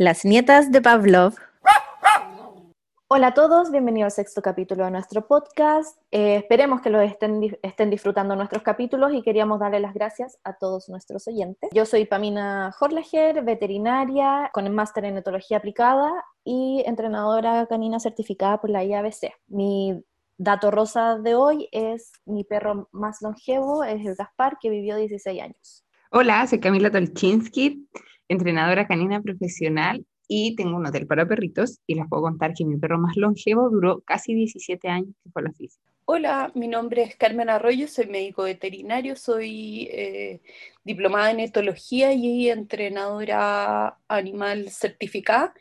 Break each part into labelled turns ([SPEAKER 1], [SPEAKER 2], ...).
[SPEAKER 1] Las nietas de Pavlov.
[SPEAKER 2] Hola a todos, bienvenidos al sexto capítulo de nuestro podcast. Eh, esperemos que lo estén, estén disfrutando nuestros capítulos y queríamos darle las gracias a todos nuestros oyentes. Yo soy Pamina Horlager, veterinaria con el máster en etología aplicada y entrenadora canina certificada por la IABC. Mi dato rosa de hoy es mi perro más longevo, es el Gaspar, que vivió 16 años.
[SPEAKER 3] Hola, soy Camila Tolchinsky, entrenadora canina profesional y tengo un hotel para perritos y les puedo contar que mi perro más longevo duró casi 17 años, que fue la física.
[SPEAKER 4] Hola, mi nombre es Carmen Arroyo, soy médico veterinario, soy eh, diplomada en etología y entrenadora animal certificada.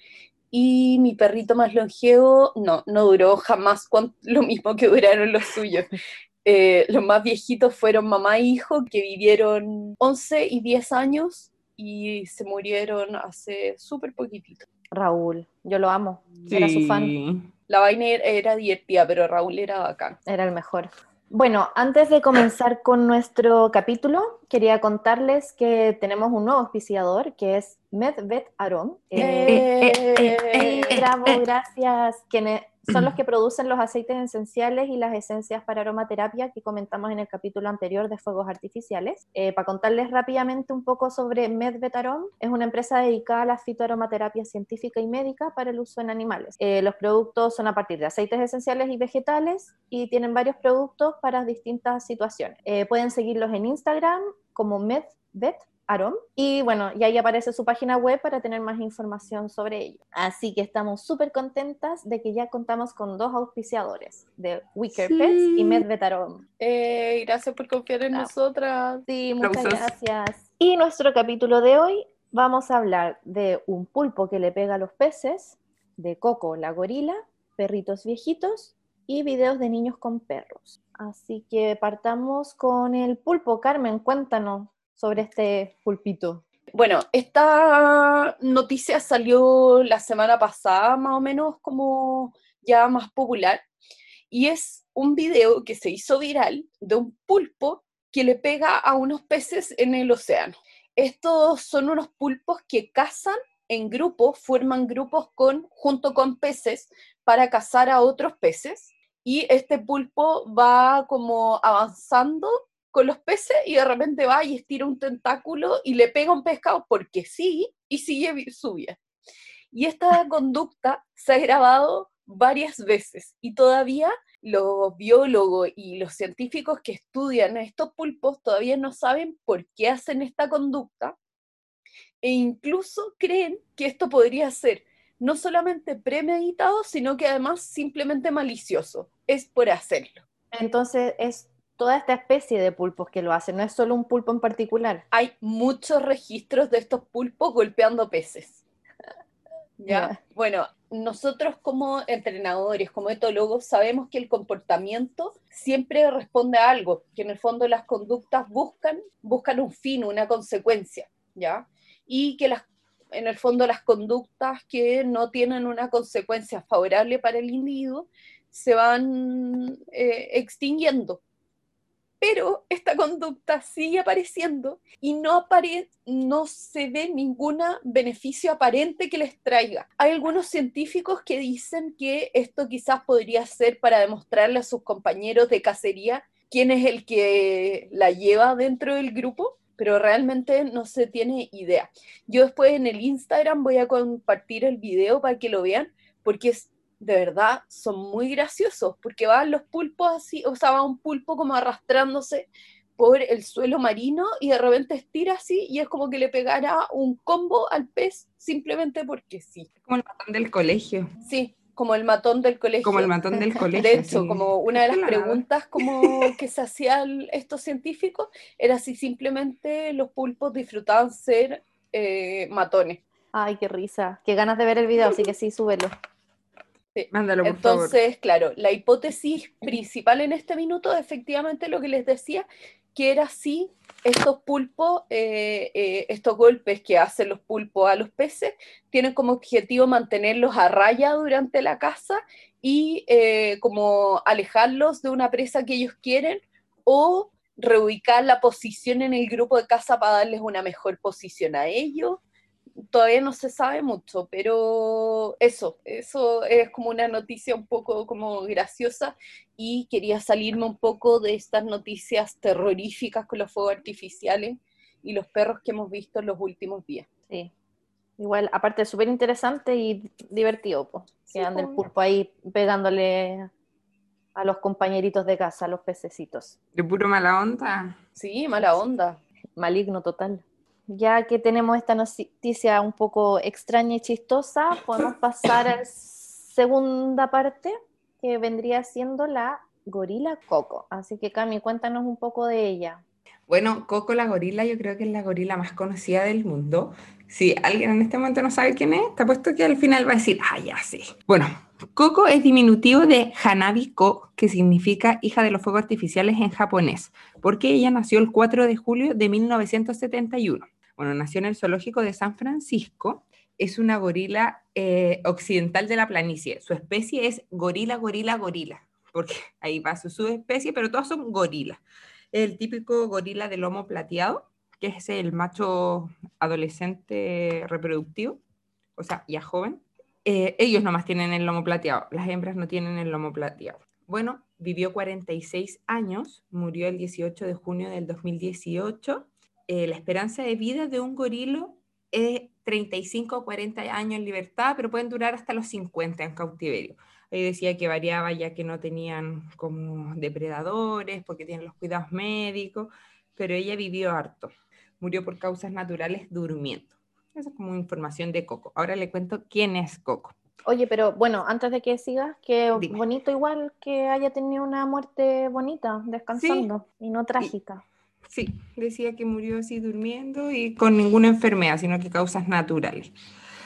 [SPEAKER 4] Y mi perrito más longevo, no, no duró jamás lo mismo que duraron los suyos. Eh, los más viejitos fueron mamá e hijo, que vivieron 11 y 10 años y se murieron hace súper poquitito.
[SPEAKER 2] Raúl, yo lo amo, era su fan.
[SPEAKER 4] La vaina era divertida, pero Raúl era bacán.
[SPEAKER 2] Era el mejor. Bueno, antes de comenzar con nuestro capítulo, quería contarles que tenemos un nuevo auspiciador que es MedVet Arom. Eh, eh, eh, bravo, gracias. Quienes son los que producen los aceites esenciales y las esencias para aromaterapia que comentamos en el capítulo anterior de fuegos artificiales. para contarles rápidamente un poco sobre MedVetarom, es una empresa dedicada a la fitoaromaterapia científica y médica para el uso en animales. los productos son a partir de aceites esenciales y vegetales y tienen varios productos para distintas situaciones. pueden seguirlos en Instagram como MedVet Arom. Y bueno, y ahí aparece su página web para tener más información sobre ello. Así que estamos súper contentas de que ya contamos con dos auspiciadores, de Wicker Pets y Medvet Arom.
[SPEAKER 4] Eh, gracias por confiar en nosotras.
[SPEAKER 2] Sí, muchas gracias. Y nuestro capítulo de hoy vamos a hablar de un pulpo que le pega a los peces, de Coco la gorila, perritos viejitos y videos de niños con perros. Así que partamos con el pulpo. Carmen, cuéntanos, sobre este pulpito?
[SPEAKER 4] Bueno, esta noticia salió la semana pasada, más o menos como ya más popular, y es un video que se hizo viral de un pulpo que le pega a unos peces en el océano. Estos son unos pulpos que cazan en grupos, forman grupos con, junto con peces para cazar a otros peces. Y este pulpo va como avanzando con los peces y de repente va y estira un tentáculo y le pega un pescado porque sí y sigue su vida. Y esta conducta se ha grabado varias veces y todavía los biólogos y los científicos que estudian estos pulpos todavía no saben por qué hacen esta conducta e incluso creen que esto podría ser no solamente premeditado, sino que además simplemente malicioso. Es por hacerlo.
[SPEAKER 2] Entonces es toda esta especie de pulpos que lo hacen, no es solo un pulpo en particular.
[SPEAKER 4] Hay muchos registros de estos pulpos golpeando peces. ¿Ya? Bueno, nosotros como entrenadores, como etólogos, sabemos que el comportamiento siempre responde a algo, que en el fondo las conductas buscan, buscan un fin, una consecuencia, ¿ya? Y que las, en el fondo las conductas que no tienen una consecuencia favorable para el individuo se van eh, extinguiendo, pero esta conducta sigue apareciendo y no, no se ve ningún beneficio aparente que les traiga. Hay algunos científicos que dicen que esto quizás podría ser para demostrarle a sus compañeros de cacería quién es el que la lleva dentro del grupo, pero realmente no se tiene idea. Yo después en el Instagram voy a compartir el video para que lo vean, porque es de verdad son muy graciosos, porque van los pulpos así, o sea, va un pulpo como arrastrándose por el suelo marino y de repente estira así y es como que le pegara un combo al pez simplemente porque sí.
[SPEAKER 3] Como el matón del colegio.
[SPEAKER 4] Sí, como el matón del colegio.
[SPEAKER 3] Como el matón del colegio.
[SPEAKER 4] De hecho, como una de las preguntas como que se hacían estos científicos era si simplemente los pulpos disfrutaban ser eh, matones.
[SPEAKER 2] Ay, qué risa. Qué ganas de ver el video, así que sí, súbelo.
[SPEAKER 4] Entonces, claro, la hipótesis principal en este minuto es efectivamente lo que les decía, que era si estos pulpos, eh, eh, estos golpes que hacen los pulpos a los peces, tienen como objetivo mantenerlos a raya durante la caza y eh, como alejarlos de una presa que ellos quieren o reubicar la posición en el grupo de caza para darles una mejor posición a ellos todavía no se sabe mucho, pero eso, eso es como una noticia un poco como graciosa y quería salirme un poco de estas noticias terroríficas con los fuegos artificiales y los perros que hemos visto en los últimos días.
[SPEAKER 2] Sí. Igual, aparte, súper interesante y divertido, pues. que anda el pulpo ahí pegándole a los compañeritos de casa, a los pececitos.
[SPEAKER 3] De puro mala onda.
[SPEAKER 4] Sí, mala onda.
[SPEAKER 2] Maligno total. Ya que tenemos esta noticia un poco extraña y chistosa, podemos pasar a la segunda parte, que vendría siendo la gorila Coco. Así que Cami, cuéntanos un poco de ella.
[SPEAKER 3] Bueno, Coco la gorila yo creo que es la gorila más conocida del mundo. Si alguien en este momento no sabe quién es, te apuesto que al final va a decir, ah, ya sé. Bueno, Coco es diminutivo de Hanabi Ko, que significa hija de los fuegos artificiales en japonés, porque ella nació el 4 de julio de 1971. Bueno, nació en el zoológico de San Francisco. Es una gorila eh, occidental de la planicie. Su especie es gorila, gorila, gorila, porque ahí va su subespecie, pero todos son gorilas el típico gorila de lomo plateado, que es el macho adolescente reproductivo, o sea, ya joven. Eh, ellos nomás tienen el lomo plateado, las hembras no tienen el lomo plateado. Bueno, vivió 46 años, murió el 18 de junio del 2018. Eh, la esperanza de vida de un gorilo es 35 o 40 años en libertad, pero pueden durar hasta los 50 en cautiverio. Ahí decía que variaba ya que no tenían como depredadores, porque tienen los cuidados médicos, pero ella vivió harto. Murió por causas naturales durmiendo. Esa es como información de Coco. Ahora le cuento quién es Coco.
[SPEAKER 2] Oye, pero bueno, antes de que sigas, qué bonito igual que haya tenido una muerte bonita, descansando y no trágica.
[SPEAKER 3] Sí, decía que murió así durmiendo y con ninguna enfermedad, sino que causas naturales.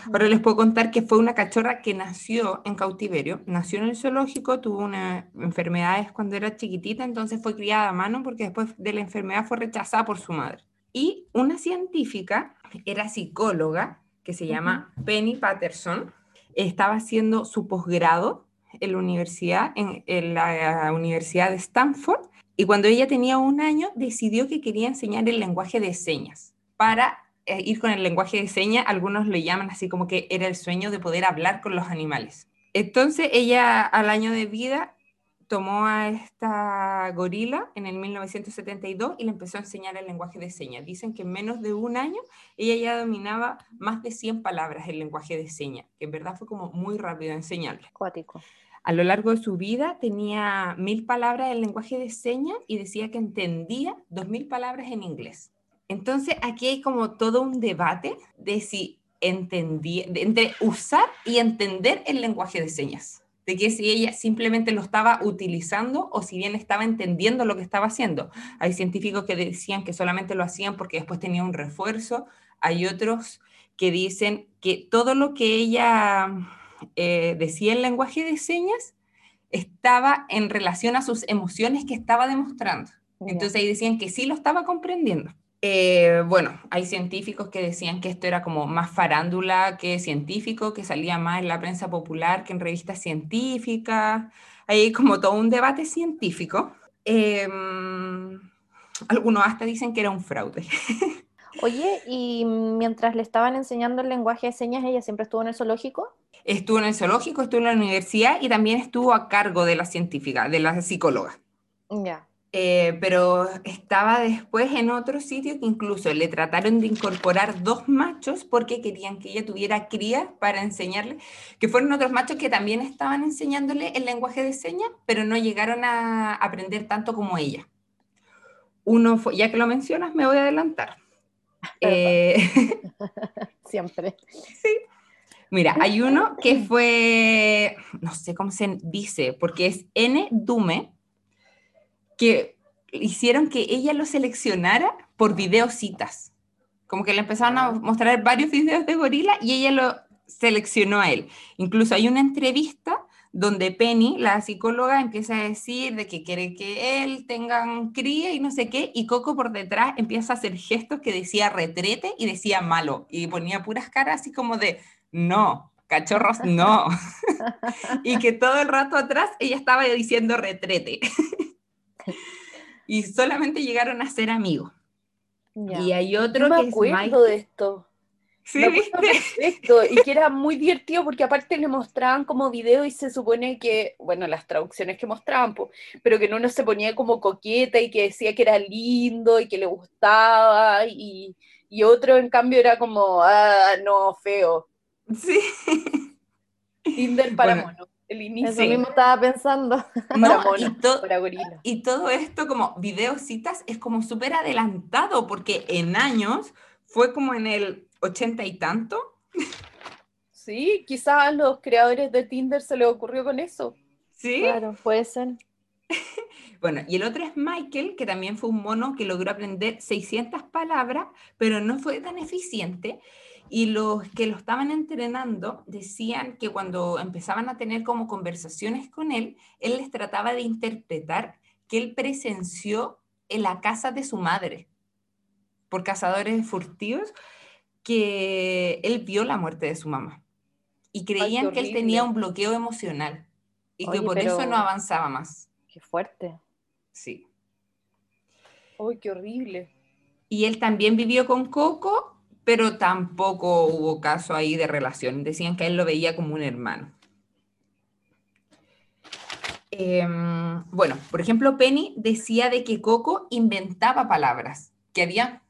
[SPEAKER 3] Ahora les puedo contar que fue una cachorra que nació en cautiverio, nació en el zoológico, tuvo una enfermedades cuando era chiquitita, entonces fue criada a mano porque después de la enfermedad fue rechazada por su madre. Y una científica, era psicóloga, que se llama Penny Patterson, estaba haciendo su posgrado en la universidad, en, la Universidad de Stanford, y cuando ella tenía un año decidió que quería enseñar el lenguaje de señas para eh, ir con el lenguaje de señas, algunos lo llaman así como que era el sueño de poder hablar con los animales. Entonces ella al año de vida tomó a esta gorila en el 1972 y le empezó a enseñar el lenguaje de señas. Dicen que en menos de un año ella ya dominaba más de 100 palabras el lenguaje de señas, que en verdad fue como muy rápido enseñarle.
[SPEAKER 2] Cuático.
[SPEAKER 3] A lo largo de su vida tenía mil palabras del lenguaje de señas y decía que entendía dos mil palabras en inglés. Entonces aquí hay como todo un debate de si entendía, entre usar y entender el lenguaje de señas, de que si ella simplemente lo estaba utilizando o si bien estaba entendiendo lo que estaba haciendo. Hay científicos que decían que solamente lo hacían porque después tenía un refuerzo, hay otros que dicen que todo lo que ella eh, decía en lenguaje de señas estaba en relación a sus emociones que estaba demostrando. Entonces ahí decían que sí lo estaba comprendiendo. Eh, bueno, hay científicos que decían que esto era como más farándula que científico, que salía más en la prensa popular que en revistas científicas. Hay como todo un debate científico. Em, algunos hasta dicen que era un fraude.
[SPEAKER 2] Oye, y mientras le estaban enseñando el lenguaje de señas, ¿ella siempre estuvo en el zoológico?
[SPEAKER 3] Estuvo en el zoológico, estuvo en la universidad y también estuvo a cargo de la científica, de la psicóloga.
[SPEAKER 2] Ya.
[SPEAKER 3] Eh, pero estaba después en otro sitio que incluso le trataron de incorporar dos machos porque querían que ella tuviera cría para enseñarle, que fueron otros machos que también estaban enseñándole el lenguaje de señas, pero no llegaron a aprender tanto como ella. Uno fue, ya que lo mencionas, me voy a adelantar.
[SPEAKER 2] Eh, Siempre.
[SPEAKER 3] Sí. Mira, hay uno que fue, no sé cómo se dice, porque es N. Dume, que hicieron que ella lo seleccionara por videocitas. Como que le empezaron a mostrar varios videos de gorila y ella lo seleccionó a él. Incluso hay una entrevista donde Penny, la psicóloga, empieza a decir de que quiere que él tenga cría y no sé qué, y Coco por detrás empieza a hacer gestos que decía retrete y decía malo, y ponía puras caras así como de, no, cachorros, no. y que todo el rato atrás ella estaba diciendo retrete. y solamente llegaron a ser amigos. Y hay otro que
[SPEAKER 4] es Mike. de esto.
[SPEAKER 3] Sí, ¿viste?
[SPEAKER 4] perfecto y que era muy divertido porque aparte le mostraban como video y se supone que, bueno, las traducciones que mostraban, pero que uno se ponía como coqueta y que decía que era lindo y que le gustaba y, y otro en cambio era como, ah, no, feo.
[SPEAKER 3] Sí.
[SPEAKER 4] Tinder para mono. El inicio.
[SPEAKER 2] Eso mismo estaba pensando.
[SPEAKER 3] No,
[SPEAKER 4] para
[SPEAKER 3] y,
[SPEAKER 4] mono,
[SPEAKER 3] to-
[SPEAKER 4] para gorila.
[SPEAKER 3] y todo esto como videocitas es como súper adelantado porque en años fue como en el ochenta y tanto.
[SPEAKER 4] Sí, quizás a los creadores de Tinder se les ocurrió con eso.
[SPEAKER 3] Sí.
[SPEAKER 2] Claro, puede ser.
[SPEAKER 3] Bueno, y el otro es Michael, que también fue un mono que logró aprender 600 palabras, pero no fue tan eficiente. Y los que lo estaban entrenando decían que cuando empezaban a tener como conversaciones con él, él les trataba de interpretar que él presenció en la casa de su madre por cazadores furtivos, que él vio la muerte de su mamá. Y creían que él tenía un bloqueo emocional y que por eso no avanzaba más.
[SPEAKER 2] Qué fuerte.
[SPEAKER 3] Sí.
[SPEAKER 4] Uy, qué horrible.
[SPEAKER 3] Y él también vivió con Coco, pero tampoco hubo caso ahí de relación. Decían que él lo veía como un hermano. Em, bueno, por ejemplo, Penny decía de que Coco inventaba palabras, que había,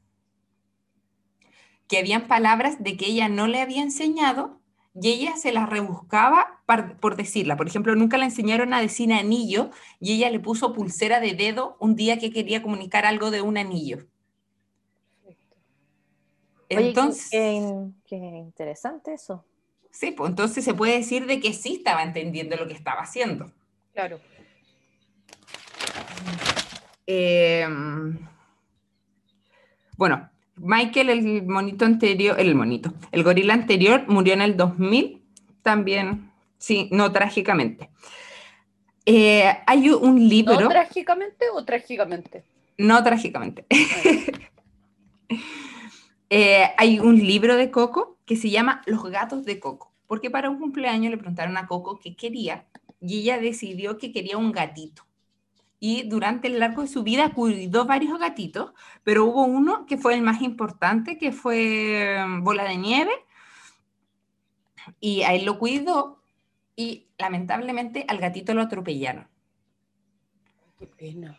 [SPEAKER 3] que habían palabras de que ella no le había enseñado y ella se las rebuscaba par- por decirla. Por ejemplo, nunca le enseñaron a decir anillo y ella le puso pulsera de dedo un día que quería comunicar algo de un anillo.
[SPEAKER 2] Oye,
[SPEAKER 3] Entonces,
[SPEAKER 2] qué, in- qué interesante eso.
[SPEAKER 3] sí, pues entonces se puede decir de que sí estaba entendiendo lo que estaba haciendo.
[SPEAKER 4] Claro.
[SPEAKER 3] Eh, bueno, Michael, el monito anterior, el monito, el gorila anterior murió en el 2000, también, sí, no trágicamente. Eh, hay un libro,
[SPEAKER 4] ¿No trágicamente o trágicamente?
[SPEAKER 3] no trágicamente, Eh, hay un libro de Coco que se llama Los gatos de Coco, porque para un cumpleaños le preguntaron a Coco qué quería y ella decidió que quería un gatito. Y durante el largo de su vida cuidó varios gatitos, pero hubo uno que fue el más importante, que fue mm, Bola de Nieve, y a él lo cuidó y lamentablemente al gatito lo atropellaron.
[SPEAKER 4] Qué pena.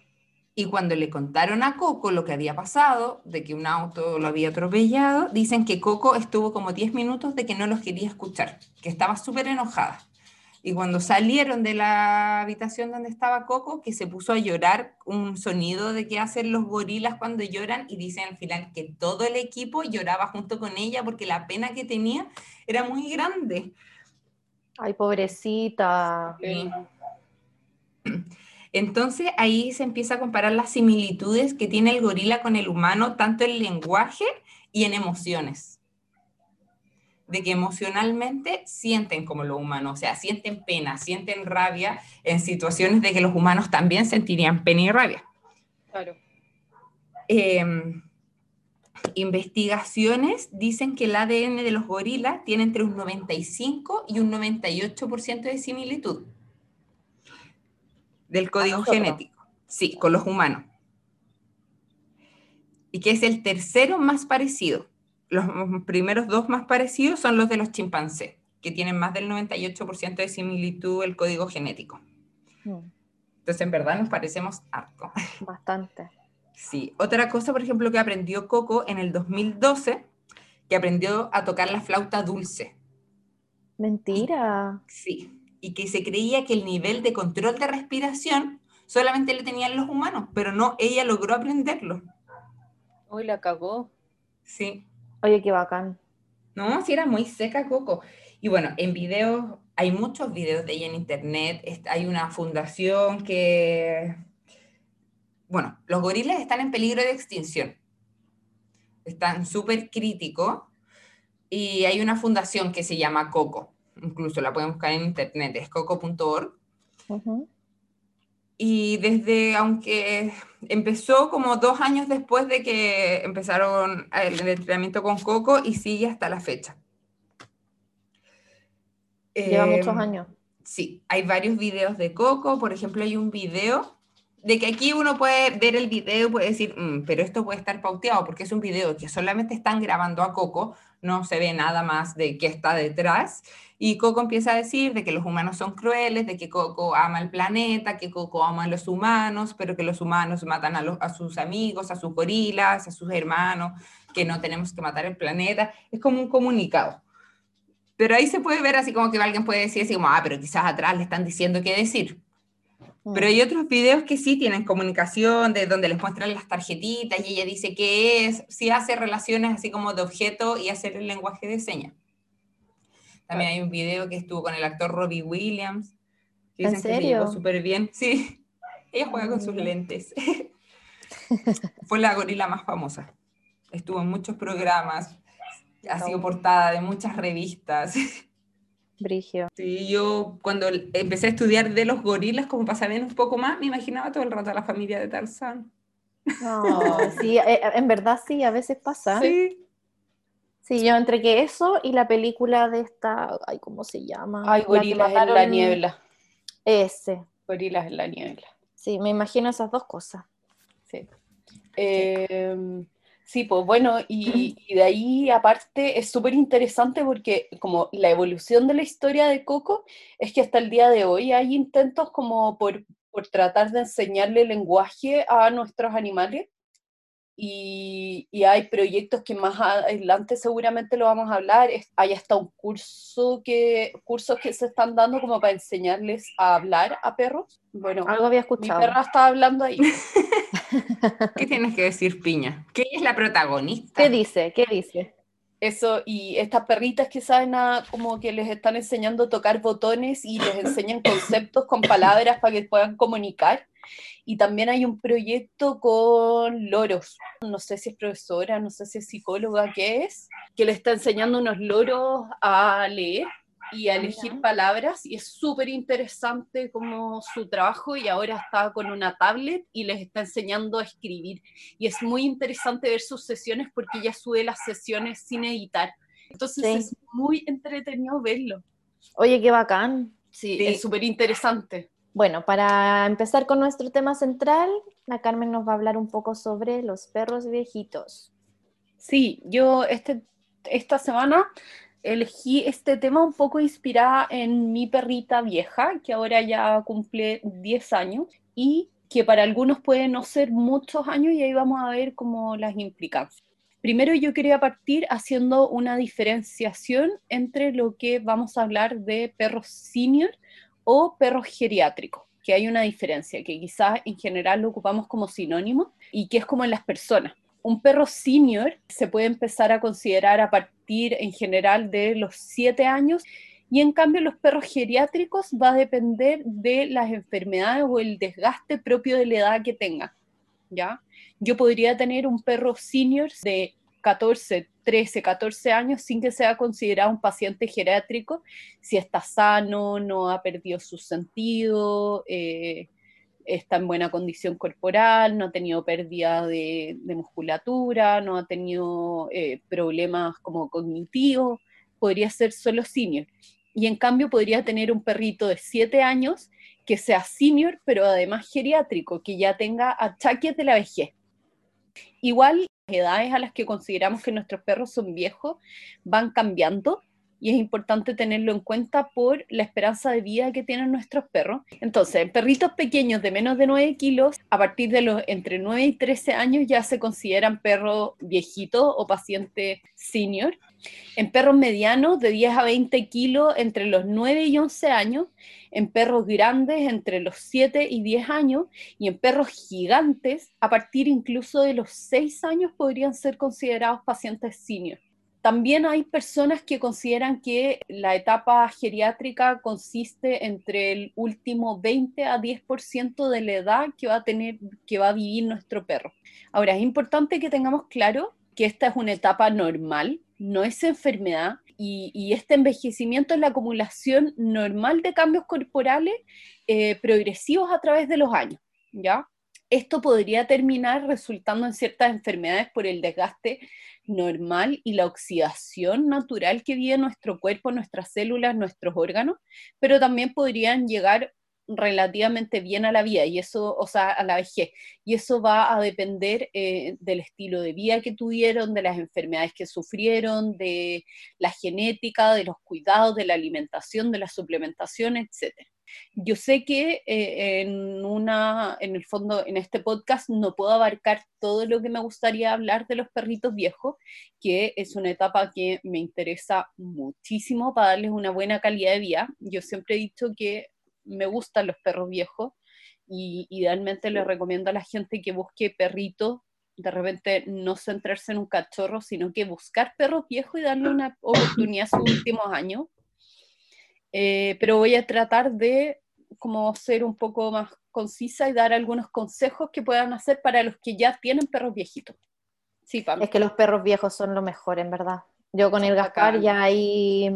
[SPEAKER 3] Y cuando le contaron a Coco lo que había pasado, de que un auto lo había atropellado, dicen que Coco estuvo como 10 minutos de que no los quería escuchar, que estaba súper enojada. Y cuando salieron de la habitación donde estaba Coco, que se puso a llorar un sonido de que hacen los gorilas cuando lloran y dicen al final que todo el equipo lloraba junto con ella porque la pena que tenía era muy grande.
[SPEAKER 2] Ay, pobrecita.
[SPEAKER 3] Entonces ahí se empieza a comparar las similitudes que tiene el gorila con el humano, tanto en lenguaje y en emociones. De que emocionalmente sienten como los humanos, o sea, sienten pena, sienten rabia en situaciones de que los humanos también sentirían pena y rabia.
[SPEAKER 4] Claro.
[SPEAKER 3] Eh, investigaciones dicen que el ADN de los gorilas tiene entre un 95 y un 98% de similitud del código
[SPEAKER 2] nosotros.
[SPEAKER 3] genético. Sí, con los humanos. Y que es el tercero más parecido. Los primeros dos más parecidos son los de los chimpancés, que tienen más del 98% de similitud el código genético.
[SPEAKER 2] Mm,
[SPEAKER 3] Entonces, en verdad nos parecemos harto.
[SPEAKER 2] Bastante.
[SPEAKER 3] Sí, otra cosa, por ejemplo, que aprendió Coco en el 2012, que aprendió a tocar la flauta dulce.
[SPEAKER 2] Mentira.
[SPEAKER 3] Sí, y que se creía que el nivel de control de respiración solamente lo tenían los humanos, pero no, ella logró aprenderlo.
[SPEAKER 4] Uy, la cagó.
[SPEAKER 3] Sí,
[SPEAKER 2] Oye, qué bacán.
[SPEAKER 3] no, sí era muy seca Coco. Y bueno, en videos, hay muchos videos de ella en internet, hay una fundación que... Bueno, los gorilas están en peligro de extinción. Están súper críticos y hay una fundación que se llama Coco. Incluso la pueden buscar en internet, es coco.org. Y desde, aunque empezó como dos años después de que empezaron el entrenamiento con Coco y sigue hasta la fecha.
[SPEAKER 2] Lleva
[SPEAKER 3] Eh,
[SPEAKER 2] muchos años.
[SPEAKER 3] Sí, hay varios videos de Coco. Por ejemplo, hay un video de que aquí uno puede ver el video y puede decir, mm, pero esto puede estar pauteado porque es un video que solamente están grabando a Coco, no se ve nada más de qué está detrás. Y Coco empieza a decir de que los humanos son crueles, de que Coco ama el planeta, que Coco ama a los humanos, pero que los humanos matan a, a sus amigos, a sus gorilas, a sus hermanos, que no tenemos que matar el planeta. Es como un comunicado. Pero ahí se puede ver así como que alguien puede decir así como, ah, pero quizás atrás le están diciendo qué decir. Pero hay otros videos que sí tienen comunicación, de donde les muestran las tarjetitas y ella dice qué es, sí hace relaciones así como de objeto y hacer el lenguaje de señas. También hay un video que estuvo con el actor Robbie Williams.
[SPEAKER 2] Que ¿En serio?
[SPEAKER 3] súper bien. Sí, ella juega con sus mm. lentes. Fue la gorila más famosa. Estuvo en muchos programas, ha sido portada de muchas revistas.
[SPEAKER 2] Brigio.
[SPEAKER 3] Sí, yo cuando empecé a estudiar de los gorilas, como para saber un poco más, me imaginaba todo el rato a la familia de Tarzán.
[SPEAKER 2] No, sí, eh, en verdad sí, a veces pasa. Sí. Sí, yo entre que eso y la película de esta, ay, ¿cómo se llama?
[SPEAKER 4] Ay, Gorilas en la niebla.
[SPEAKER 2] Ese.
[SPEAKER 4] Gorilas en la niebla.
[SPEAKER 2] Sí, me imagino esas dos cosas.
[SPEAKER 4] Sí. Eh, Sí, pues bueno, y, de ahí aparte es súper interesante porque como la evolución de la historia de Coco es que hasta el día de hoy hay intentos como por, por tratar de enseñarle lenguaje a nuestros animales y, y, hay proyectos que más adelante seguramente lo vamos a hablar. Hay hasta un curso que, cursos que se están dando como para enseñarles a hablar a perros. Bueno,
[SPEAKER 2] algo había escuchado.
[SPEAKER 4] Mi perra estaba hablando ahí.
[SPEAKER 3] ¿Qué tienes que decir, Piña? ¿Qué es la protagonista?
[SPEAKER 2] ¿Qué dice? ¿Qué dice?
[SPEAKER 4] Eso, y estas perritas que saben a, como que les están enseñando a tocar botones y les enseñan conceptos con palabras para que puedan comunicar. Y también hay un proyecto con loros. No sé si es profesora, no sé si es psicóloga, qué es, que le está enseñando unos loros a leer y a elegir palabras y es súper interesante como su trabajo y ahora está con una tablet y les está enseñando a escribir y es muy interesante ver sus sesiones porque ella sube las sesiones sin editar. Entonces es muy entretenido verlo.
[SPEAKER 2] Oye, qué bacán.
[SPEAKER 4] Sí, sí. es súper interesante.
[SPEAKER 2] Bueno, para empezar con nuestro tema central, la Carmen nos va a hablar un poco sobre los perros viejitos.
[SPEAKER 4] Sí, yo este, esta semana elegí este tema un poco inspirada en mi perrita vieja, que ahora ya cumple 10 años y que para algunos puede no ser muchos años y ahí vamos a ver como las implicancias. Primero yo quería partir haciendo una diferenciación entre lo que vamos a hablar de perros senior o perros geriátricos, que hay una diferencia, que quizás en general lo ocupamos como sinónimo y que es como en las personas. Un perro senior se puede empezar a considerar a partir en general de los 7 años y en cambio los perros geriátricos va a depender de las enfermedades o el desgaste propio de la edad que tenga. ¿ya? Yo podría tener un perro senior de 14, 13, 14 años sin que sea considerado un paciente geriátrico si está sano, no ha perdido su sentido, eh, está en buena condición corporal, no ha tenido pérdida de, musculatura, no ha tenido eh, problemas como cognitivos, podría ser solo senior. Y en cambio podría tener un perrito de 7 años que sea senior, pero además geriátrico, que ya tenga achaques de la vejez. Igual edades a las que consideramos que nuestros perros son viejos van cambiando y es importante tenerlo en cuenta por la esperanza de vida que tienen nuestros perros. Entonces, en perritos pequeños de menos de 9 kilos, a partir de los entre 9 y 13 años ya se consideran perros viejitos o pacientes senior. En perros medianos de 10 a 20 kilos entre los 9 y 11 años, en perros grandes entre los 7 y 10 años y en perros gigantes a partir incluso de los 6 años podrían ser considerados pacientes senior. También hay personas que consideran que la etapa geriátrica consiste entre el último 20 a 10% de la edad que va a tener, que va a vivir nuestro perro. Ahora, es importante que tengamos claro que esta es una etapa normal, no es enfermedad, y, este envejecimiento es la acumulación normal de cambios corporales eh, progresivos a través de los años, ¿ya? Esto podría terminar resultando en ciertas enfermedades por el desgaste normal y la oxidación natural que vive nuestro cuerpo, nuestras células, nuestros órganos, pero también podrían llegar relativamente bien a la vida y eso, o sea, a la vejez. Y eso va a depender eh, del estilo de vida que tuvieron, de las enfermedades que sufrieron, de la genética, de los cuidados, de la alimentación, de la suplementación, etc. Yo sé que eh, en, una, en el fondo, en este podcast no puedo abarcar todo lo que me gustaría hablar de los perritos viejos, que es una etapa que me interesa muchísimo para darles una buena calidad de vida. Yo siempre he dicho que me gustan los perros viejos y idealmente les recomiendo a la gente que busque perritos de repente no centrarse en un cachorro, sino que buscar perros viejos y darle una oportunidad a sus últimos años. Eh, pero voy a tratar de como ser un poco más concisa y dar algunos consejos que puedan hacer para los que ya tienen perros viejitos.
[SPEAKER 2] Sí, Es que los perros viejos son lo mejor, en verdad. Yo con el Gaspar ya ahí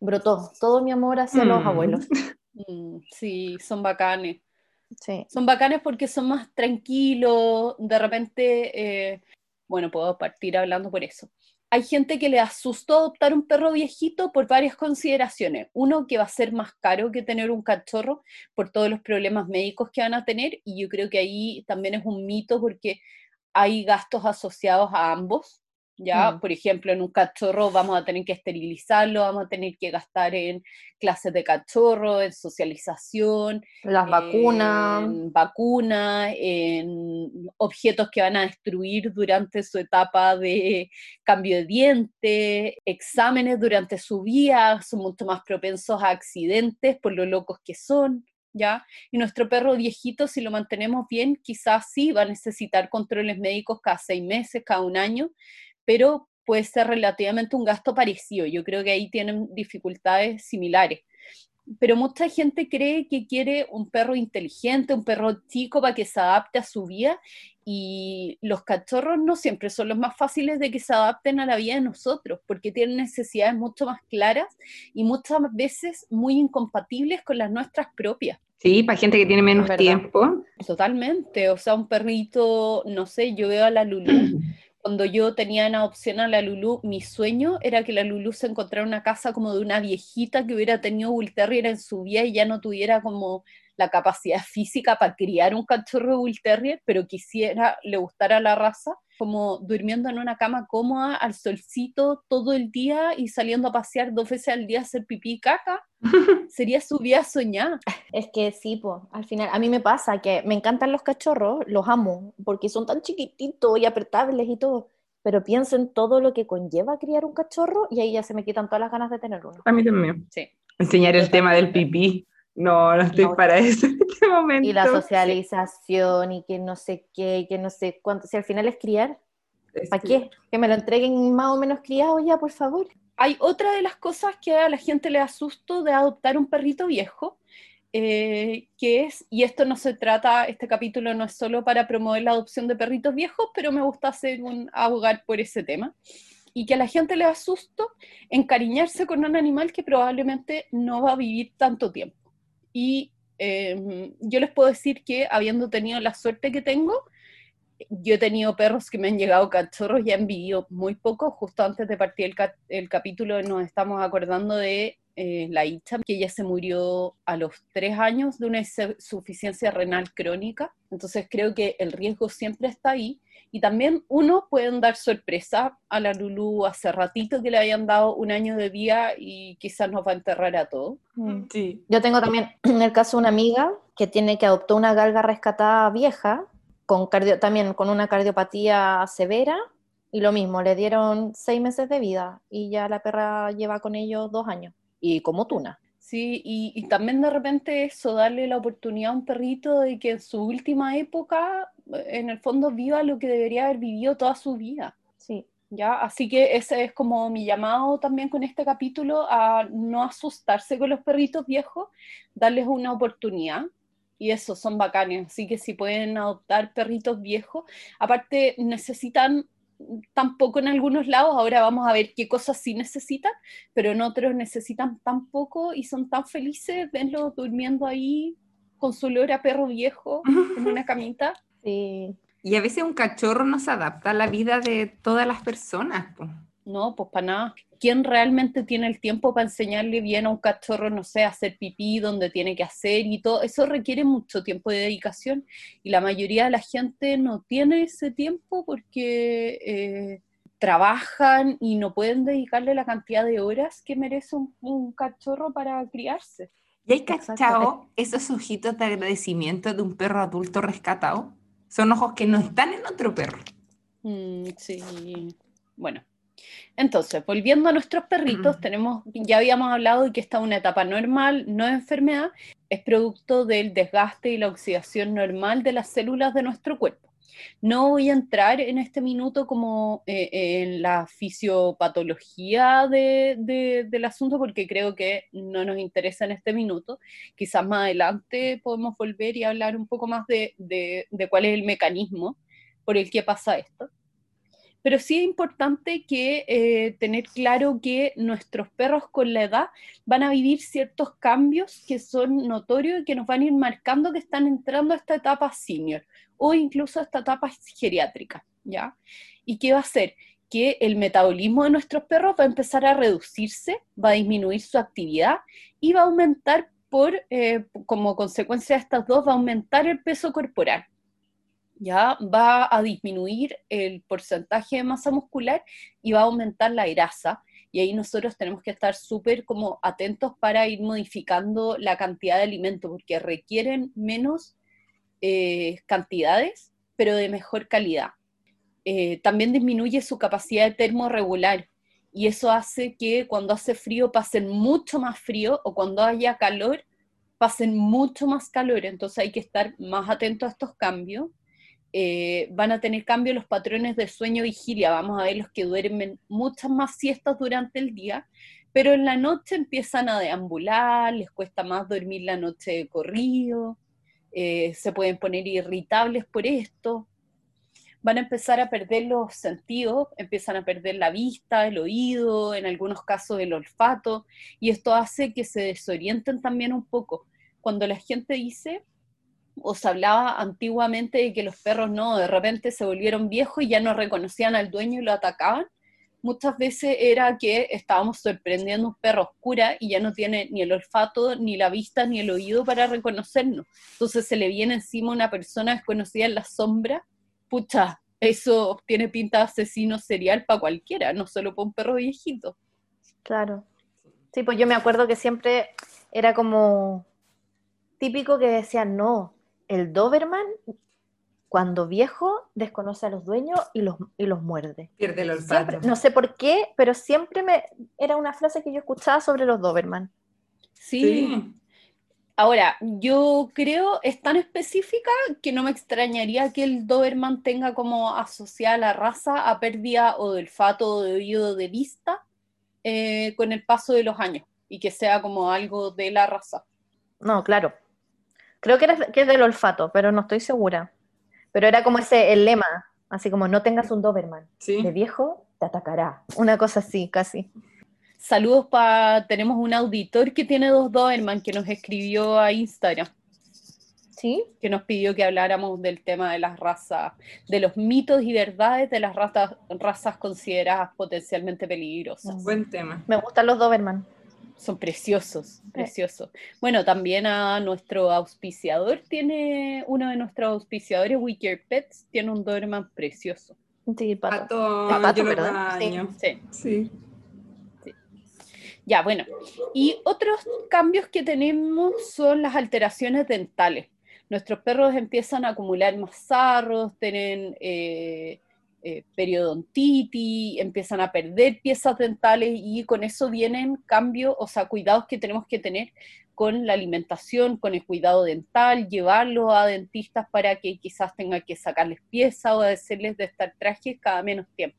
[SPEAKER 2] brotó todo mi amor hacia los mm. abuelos.
[SPEAKER 4] Mm, sí, son bacanes. Sí. Son bacanes porque son más tranquilos, de repente, eh, bueno, puedo partir hablando por eso hay gente que le asustó adoptar un perro viejito por varias consideraciones. Uno, que va a ser más caro que tener un cachorro por todos los problemas médicos que van a tener, y yo creo que ahí también es un mito porque hay gastos asociados a ambos. ¿Ya? Mm. Por ejemplo, en un cachorro vamos a tener que esterilizarlo, vamos a tener que gastar en clases de cachorro, en socialización,
[SPEAKER 2] las vacunas,
[SPEAKER 4] en vacunas, en objetos que van a destruir durante su etapa de cambio de diente, exámenes durante su vida, son mucho más propensos a accidentes por lo locos que son. ¿Ya? Y nuestro perro viejito, si lo mantenemos bien, quizás sí va a necesitar controles médicos cada seis meses, cada un año, pero puede ser relativamente un gasto parecido. Yo creo que ahí tienen dificultades similares. Pero mucha gente cree que quiere un perro inteligente, un perro chico para que se adapte a su vida y los cachorros no siempre son los más fáciles de que se adapten a la vida de nosotros, porque tienen necesidades mucho más claras y muchas veces muy incompatibles con las nuestras propias.
[SPEAKER 3] Sí, para gente que tiene menos tiempo.
[SPEAKER 4] Totalmente, o sea, un perrito, no sé, yo veo a la Lulu cuando yo tenía en adopción a la Lulu, mi sueño era que la Lulu se encontrara una casa como de una viejita que hubiera tenido Bull en su vida y ya no tuviera como la capacidad física para criar un cachorro de Bull Terrier, pero quisiera, le gustara la raza, como durmiendo en una cama cómoda, al solcito todo el día y saliendo a pasear dos veces al día a hacer pipí y caca. Sería su vida soñada.
[SPEAKER 2] Es que sí, pues, al final, a mí me pasa que me encantan los cachorros, los amo, porque son tan chiquititos y apretables y todo, pero pienso en todo lo que conlleva criar un cachorro y ahí ya se me quitan todas las ganas de tener uno.
[SPEAKER 3] A mí también. Sí. Enseñar el tema del pipí. No, no estoy para eso en este momento.
[SPEAKER 2] Y la socialización y que no sé qué, y que no sé cuánto. Si al final es criar, ¿para qué? Que me lo entreguen más o menos criado ya, por favor.
[SPEAKER 4] Hay otra de las cosas que a la gente le asusto de adoptar un perrito viejo, eh, que es, y esto no se trata, este capítulo no es solo para promover la adopción de perritos viejos, pero me gusta hacer un abogar por ese tema y que a la gente le asusto encariñarse con un animal que probablemente no va a vivir tanto tiempo. Y em, yo les puedo decir que habiendo tenido la suerte que tengo, yo he tenido perros que me han llegado cachorros y han vivido muy poco. Justo antes de partir el, el capítulo nos estamos acordando de eh, la Icha, que ella se murió a los tres años de una insuficiencia renal crónica. Entonces creo que el riesgo siempre está ahí. Y también uno puede dar sorpresa a la Lulu hace ratito que le habían dado un año de vida y quizás nos va a enterrar a todos.
[SPEAKER 2] Mm. Sí. Yo tengo también en el caso una amiga que tiene que adoptó una galga rescatada vieja con cardio, también con una cardiopatía severa y lo mismo, le dieron seis meses de vida y ya la perra lleva con ellos dos años y como tuna.
[SPEAKER 4] Sí, y, también de repente eso, darle la oportunidad a un perrito de que en su última época, en el fondo, viva lo que debería haber vivido toda su vida.
[SPEAKER 2] Sí.
[SPEAKER 4] ¿Ya? Así que ese es como mi llamado también con este capítulo, a no asustarse con los perritos viejos, darles una oportunidad. Y eso, son bacanes. Así que si pueden adoptar perritos viejos, aparte necesitan tampoco en algunos lados, ahora vamos a ver qué cosas sí necesitan, pero en otros necesitan tan poco y son tan felices, venlo durmiendo ahí con su olor a perro viejo en una camita.
[SPEAKER 3] Y a veces un cachorro no se adapta a la vida de todas las personas.
[SPEAKER 4] No, pues para nada. ¿Quién realmente tiene el tiempo para enseñarle bien a un cachorro, no sé, hacer pipí donde tiene que hacer y todo? Eso requiere mucho tiempo de dedicación y la mayoría de la gente no tiene ese tiempo porque eh, trabajan y no pueden dedicarle la cantidad de horas que merece un, cachorro para criarse.
[SPEAKER 3] ¿Y hay cachado esos ojitos de agradecimiento de un perro adulto rescatado? Son ojos que no están en otro perro.
[SPEAKER 4] Mm, sí. Bueno, entonces, volviendo a nuestros perritos, tenemos, ya habíamos hablado de que esta es una etapa normal, no es enfermedad, es producto del desgaste y la oxidación normal de las células de nuestro cuerpo. No voy a entrar en este minuto como eh, en la fisiopatología del asunto porque creo que no nos interesa en este minuto. Quizás más adelante podemos volver y hablar un poco más de cuál es el mecanismo por el que pasa esto pero sí es importante que eh, tener claro que nuestros perros con la edad van a vivir ciertos cambios que son notorios y que nos van a ir marcando que están entrando a esta etapa senior o incluso a esta etapa geriátrica, ¿ya? ¿Y qué va a hacer? Que el metabolismo de nuestros perros va a empezar a reducirse, va a disminuir su actividad y va a aumentar por, eh, como consecuencia de estas dos, va a aumentar el peso corporal ya va a disminuir el porcentaje de masa muscular y va a aumentar la grasa. Y ahí nosotros tenemos que estar súper como atentos para ir modificando la cantidad de alimento, porque requieren menos eh, cantidades, pero de mejor calidad. Eh, también disminuye su capacidad de termorregular y eso hace que cuando hace frío pasen mucho más frío o cuando haya calor pasen mucho más calor. Entonces hay que estar más atentos a estos cambios eh, van a tener cambio los patrones de sueño-vigilia. Vamos a ver los que duermen muchas más siestas durante el día, pero en la noche empiezan a deambular, les cuesta más dormir la noche de corrido, eh, se pueden poner irritables por esto. Van a empezar a perder los sentidos, empiezan a perder la vista, el oído, en algunos casos el olfato, y esto hace que se desorienten también un poco. Cuando la gente dice, o se hablaba antiguamente de que los perros no, de repente se volvieron viejos y ya no reconocían al dueño y lo atacaban. Muchas veces era que estábamos sorprendiendo un perro oscura y ya no tiene ni el olfato, ni la vista, ni el oído para reconocernos. Entonces se le viene encima una persona desconocida en la sombra. Pucha, eso tiene pinta de asesino serial para cualquiera, no solo para un perro viejito.
[SPEAKER 2] Claro. Sí, pues yo me acuerdo que siempre era como típico que decían, no, el Doberman, cuando viejo, desconoce a los dueños y los, y los muerde.
[SPEAKER 3] Pierde el olfato.
[SPEAKER 2] no sé por qué, pero siempre me era una frase que yo escuchaba sobre los Doberman.
[SPEAKER 4] Sí. Ahora, yo creo es tan específica que no me extrañaría que el Doberman tenga como asociada la raza a pérdida o de olfato o de oído de vista eh, con el paso de los años y que sea como algo de la raza.
[SPEAKER 2] No, claro, Creo que, era, que es del olfato, pero no estoy segura. Pero era como ese el lema, así como no tengas un Doberman. De viejo te atacará. Una cosa así, casi.
[SPEAKER 4] Saludos para. Tenemos un auditor que tiene dos Doberman que nos escribió a Instagram.
[SPEAKER 2] ¿Sí?
[SPEAKER 4] Que nos pidió que habláramos del tema de las razas, de los mitos y verdades de las razas, razas consideradas potencialmente peligrosas.
[SPEAKER 3] Un buen tema.
[SPEAKER 2] Me gustan los Doberman.
[SPEAKER 4] Son preciosos, preciosos. Bueno, también a nuestro auspiciador tiene, uno de nuestros auspiciadores, Wicker Pets, tiene un Doberman precioso.
[SPEAKER 2] Sí,
[SPEAKER 3] pato. pato, ¿verdad?
[SPEAKER 4] Sí. Sí. sí. Ya, bueno. Y otros cambios que tenemos son las alteraciones dentales. Nuestros perros empiezan a acumular más sarros, tienen eh, eh, periodontitis, empiezan a perder piezas dentales y con eso vienen cambios, o sea, cuidados que tenemos que tener con la alimentación, con el cuidado dental, llevarlo a dentistas para que quizás tenga que sacarles piezas o hacerles de estar trajes cada menos tiempo.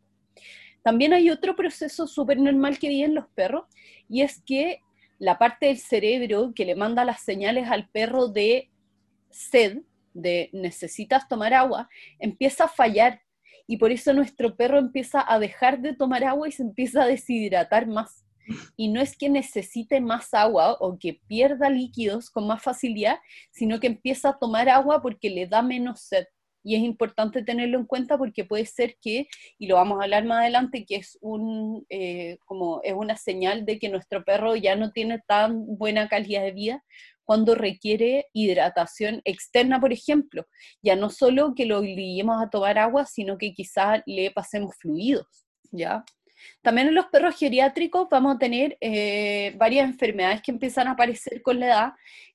[SPEAKER 4] También hay otro proceso súper normal que viven los perros y es que la parte del cerebro que le manda las señales al perro de sed, de necesitas tomar agua, empieza a fallar y por eso nuestro perro empieza a dejar de tomar agua y se empieza a deshidratar más. Y no es que necesite más agua o que pierda líquidos con más facilidad, sino que empieza a tomar agua porque le da menos sed. y es importante tenerlo en cuenta porque puede ser que, y lo vamos a hablar más adelante, que es, un, eh, como es una señal de que nuestro perro ya no tiene tan buena calidad de vida cuando requiere hidratación externa, por ejemplo. Ya no solo que lo obliguemos a tomar agua, sino que quizás le pasemos fluidos, ¿ya? También en los perros geriátricos vamos a tener eh, varias enfermedades que empiezan a aparecer con la edad,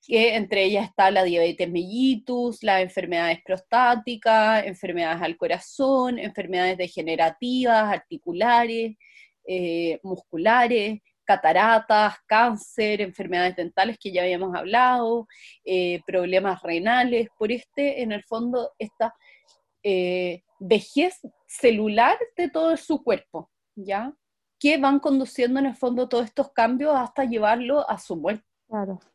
[SPEAKER 4] que entre ellas está la diabetes mellitus, las enfermedades prostáticas, enfermedades al corazón, enfermedades degenerativas, articulares, eh, musculares, cataratas, cáncer, enfermedades dentales que ya habíamos hablado, eh, problemas renales, por este, en el fondo, esta vejez celular de todo su cuerpo. ¿ya? Que van conduciendo en el fondo todos estos cambios hasta llevarlo a su muerte.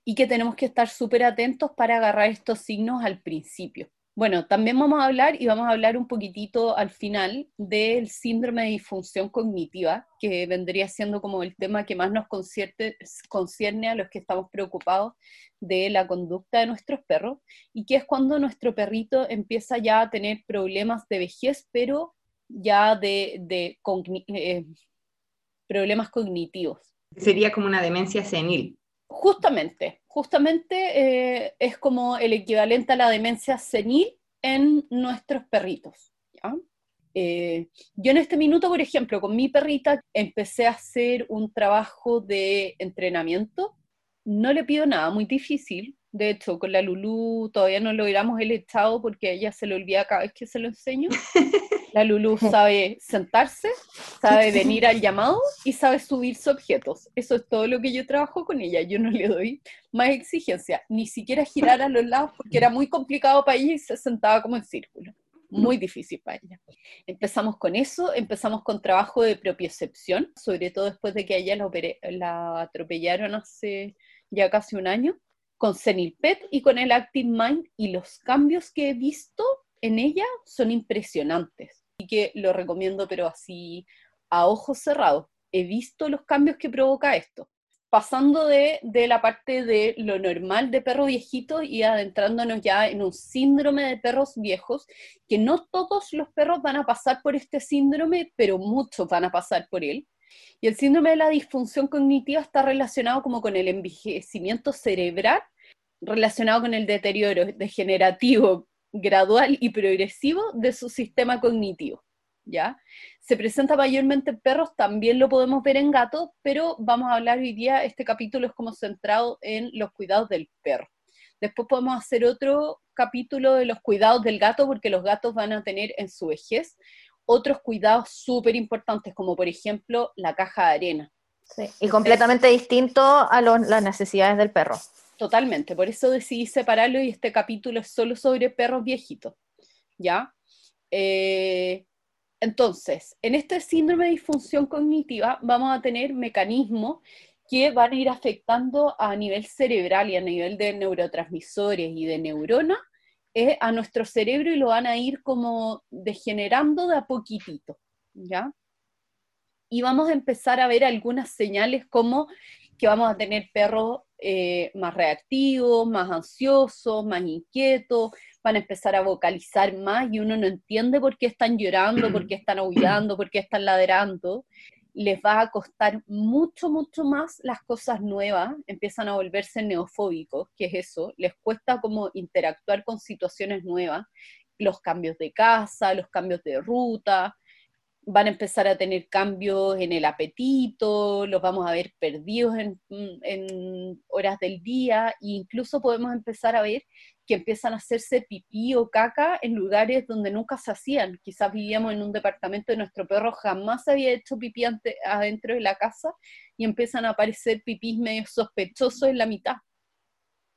[SPEAKER 4] Y que tenemos que estar súper atentos para agarrar estos signos al principio. Bueno, también vamos a hablar y vamos a hablar un poquitito al final del síndrome de disfunción cognitiva, que vendría siendo como el tema que más nos concierne a los que estamos preocupados de la conducta de nuestros perros, y que es cuando nuestro perrito empieza ya a tener problemas de vejez, pero ya de, eh, problemas cognitivos.
[SPEAKER 3] Sería como una demencia senil.
[SPEAKER 4] Justamente, justamente eh, es como el equivalente a la demencia senil en nuestros perritos. Eh, yo en este minuto, por ejemplo, con mi perrita empecé a hacer un trabajo de entrenamiento. No le pido nada muy difícil. De hecho, con la Lulu todavía no logramos el echado porque ella se le olvida cada vez que se lo enseño. La Lulu sabe sentarse, sabe venir al llamado y sabe subirse objetos. Eso es todo lo que yo trabajo con ella. Yo no le doy más exigencia, ni siquiera girar a los lados porque era muy complicado para ella y se sentaba como en círculo. Muy difícil para ella. Empezamos con eso, empezamos con trabajo de propiocepción, sobre todo después de que a ella la, la atropellaron hace ya casi un año, con Senilpet y con el Active Mind y los cambios que he visto en ella son impresionantes que lo recomiendo, pero así a ojos cerrados. He visto los cambios que provoca esto. Pasando de, la parte de lo normal de perro viejito y adentrándonos ya en un síndrome de perros viejos, que no todos los perros van a pasar por este síndrome, pero muchos van a pasar por él. Y el síndrome de la disfunción cognitiva está relacionado como con el envejecimiento cerebral, relacionado con el deterioro degenerativo gradual y progresivo de su sistema cognitivo. ¿ya? Se presenta mayormente en perros, también lo podemos ver en gatos, pero vamos a hablar hoy día, este capítulo es como centrado en los cuidados del perro. Después podemos hacer otro capítulo de los cuidados del gato, porque los gatos van a tener en su vejez otros cuidados súper importantes, como por ejemplo la caja de arena.
[SPEAKER 2] Sí, y completamente distinto a las necesidades del perro.
[SPEAKER 4] Totalmente, por eso decidí separarlo y este capítulo es solo sobre perros viejitos, ¿ya? Eh, entonces, en este síndrome de disfunción cognitiva vamos a tener mecanismos que van a ir afectando a nivel cerebral y a nivel de neurotransmisores y de neuronas eh, a nuestro cerebro y lo van a ir como degenerando de a poquitito, ¿ya? Y vamos a empezar a ver algunas señales como que vamos a tener perros eh, más reactivos, más ansiosos, más inquietos, van a empezar a vocalizar más y uno no entiende por qué están llorando, por qué están aullando, por qué están ladrando. Les va a costar mucho, mucho más las cosas nuevas, empiezan a volverse neofóbicos, que es eso, les cuesta como interactuar con situaciones nuevas, los cambios de casa, los cambios de ruta, van a empezar a tener cambios en el apetito, los vamos a ver perdidos en, horas del día, e incluso podemos empezar a ver que empiezan a hacerse pipí o caca en lugares donde nunca se hacían. Quizás vivíamos en un departamento de nuestro perro, jamás había hecho pipí adentro de la casa y empiezan a aparecer pipís medio sospechosos en la mitad.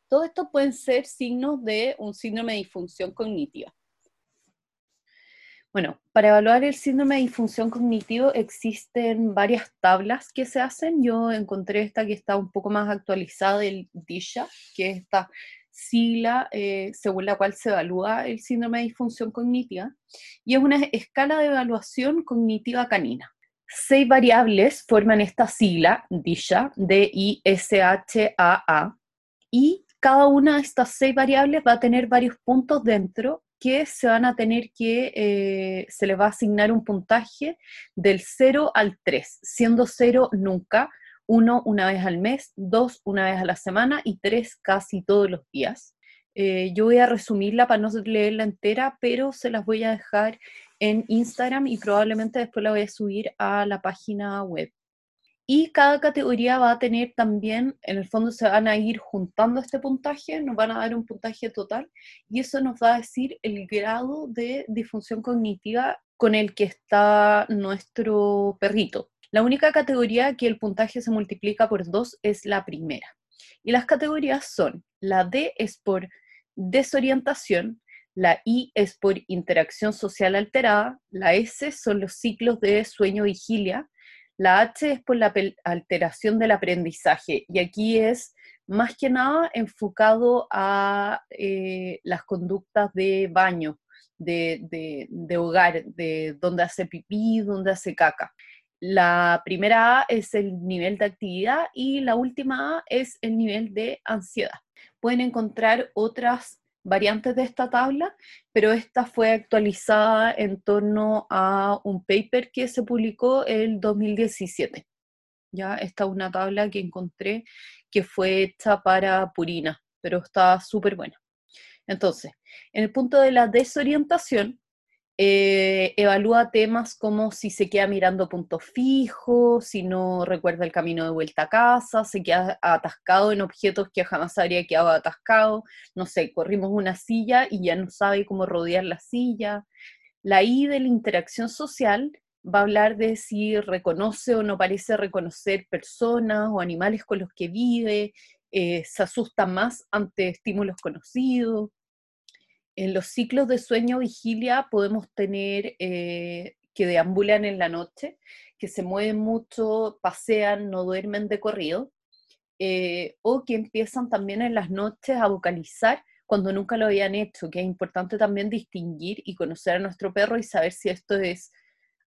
[SPEAKER 4] Todo esto pueden ser signos de un síndrome de disfunción cognitiva. Bueno, para evaluar el síndrome de disfunción cognitivo existen varias tablas que se hacen. Yo encontré esta que está un poco más actualizada, el DISHA, que es esta sigla eh, según la cual se evalúa el síndrome de disfunción cognitiva, y es una escala de evaluación cognitiva canina. Seis variables forman esta sigla, DISHA, D-I-S-H-A-A, y cada una de estas seis variables va a tener varios puntos dentro que se van a tener que, eh, se les va a asignar un puntaje del 0 al 3, siendo 0 nunca, 1 una vez al mes, 2 una vez a la semana y 3 casi todos los días. Eh, yo voy a resumirla para no leerla entera, pero se las voy a dejar en Instagram y probablemente después la voy a subir a la página web. Y cada categoría va a tener también, en el fondo se van a ir juntando este puntaje, nos van a dar un puntaje total y eso nos va a decir el grado de disfunción cognitiva con el que está nuestro perrito. La única categoría que el puntaje se multiplica por dos es la primera. Y las categorías son, la D es por desorientación, la I es por interacción social alterada, la S son los ciclos de sueño-vigilia, la H es por la alteración del aprendizaje y aquí es más que nada enfocado a eh, las conductas de baño, de, hogar, de dónde hace pipí, dónde hace caca. La primera A es el nivel de actividad y la última A es el nivel de ansiedad. Pueden encontrar otras variantes de esta tabla, pero esta fue actualizada en torno a un paper que se publicó el 2017. Ya esta es una tabla que encontré que fue hecha para Purina, pero está súper buena. Entonces, en el punto de la desorientación, eh, evalúa temas como si se queda mirando puntos fijos, si no recuerda el camino de vuelta a casa, se queda atascado en objetos que jamás habría quedado atascado, no sé, corrimos una silla y ya no sabe cómo rodear la silla. La I de la interacción social va a hablar de si reconoce o no parece reconocer personas o animales con los que vive, eh, se asusta más ante estímulos conocidos, en los ciclos de sueño-vigilia podemos tener eh, que deambulan en la noche, que se mueven mucho, pasean, no duermen de corrido, eh, o que empiezan también en las noches a vocalizar cuando nunca lo habían hecho, que es importante también distinguir y conocer a nuestro perro y saber si esto es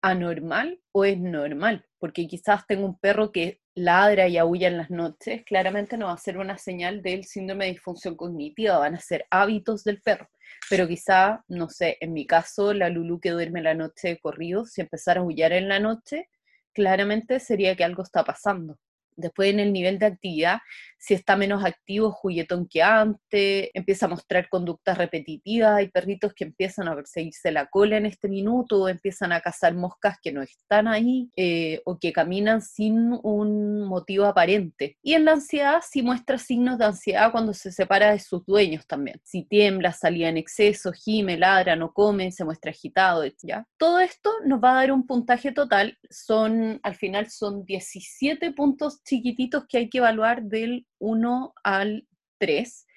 [SPEAKER 4] anormal o es normal, porque quizás tengo un perro que ladra y aúlla en las noches, claramente no va a ser una señal del síndrome de disfunción cognitiva, van a ser hábitos del perro. Pero quizá, no sé, en mi caso, la Lulu que duerme la noche corrido, si empezara a aullar en la noche, claramente sería que algo está pasando. Después en el nivel de actividad, si está menos activo, juguetón que antes, empieza a mostrar conductas repetitivas, hay perritos que empiezan a perseguirse la cola en este minuto, empiezan a cazar moscas que no están ahí, eh, o que caminan sin un motivo aparente. Y en la ansiedad si muestra signos de ansiedad cuando se separa de sus dueños también. Si tiembla, salía en exceso, gime, ladra, no come, se muestra agitado, ¿ya? Todo esto nos va a dar un puntaje total, son, al final son 17 puntos chiquititos que hay que evaluar del 1 al 3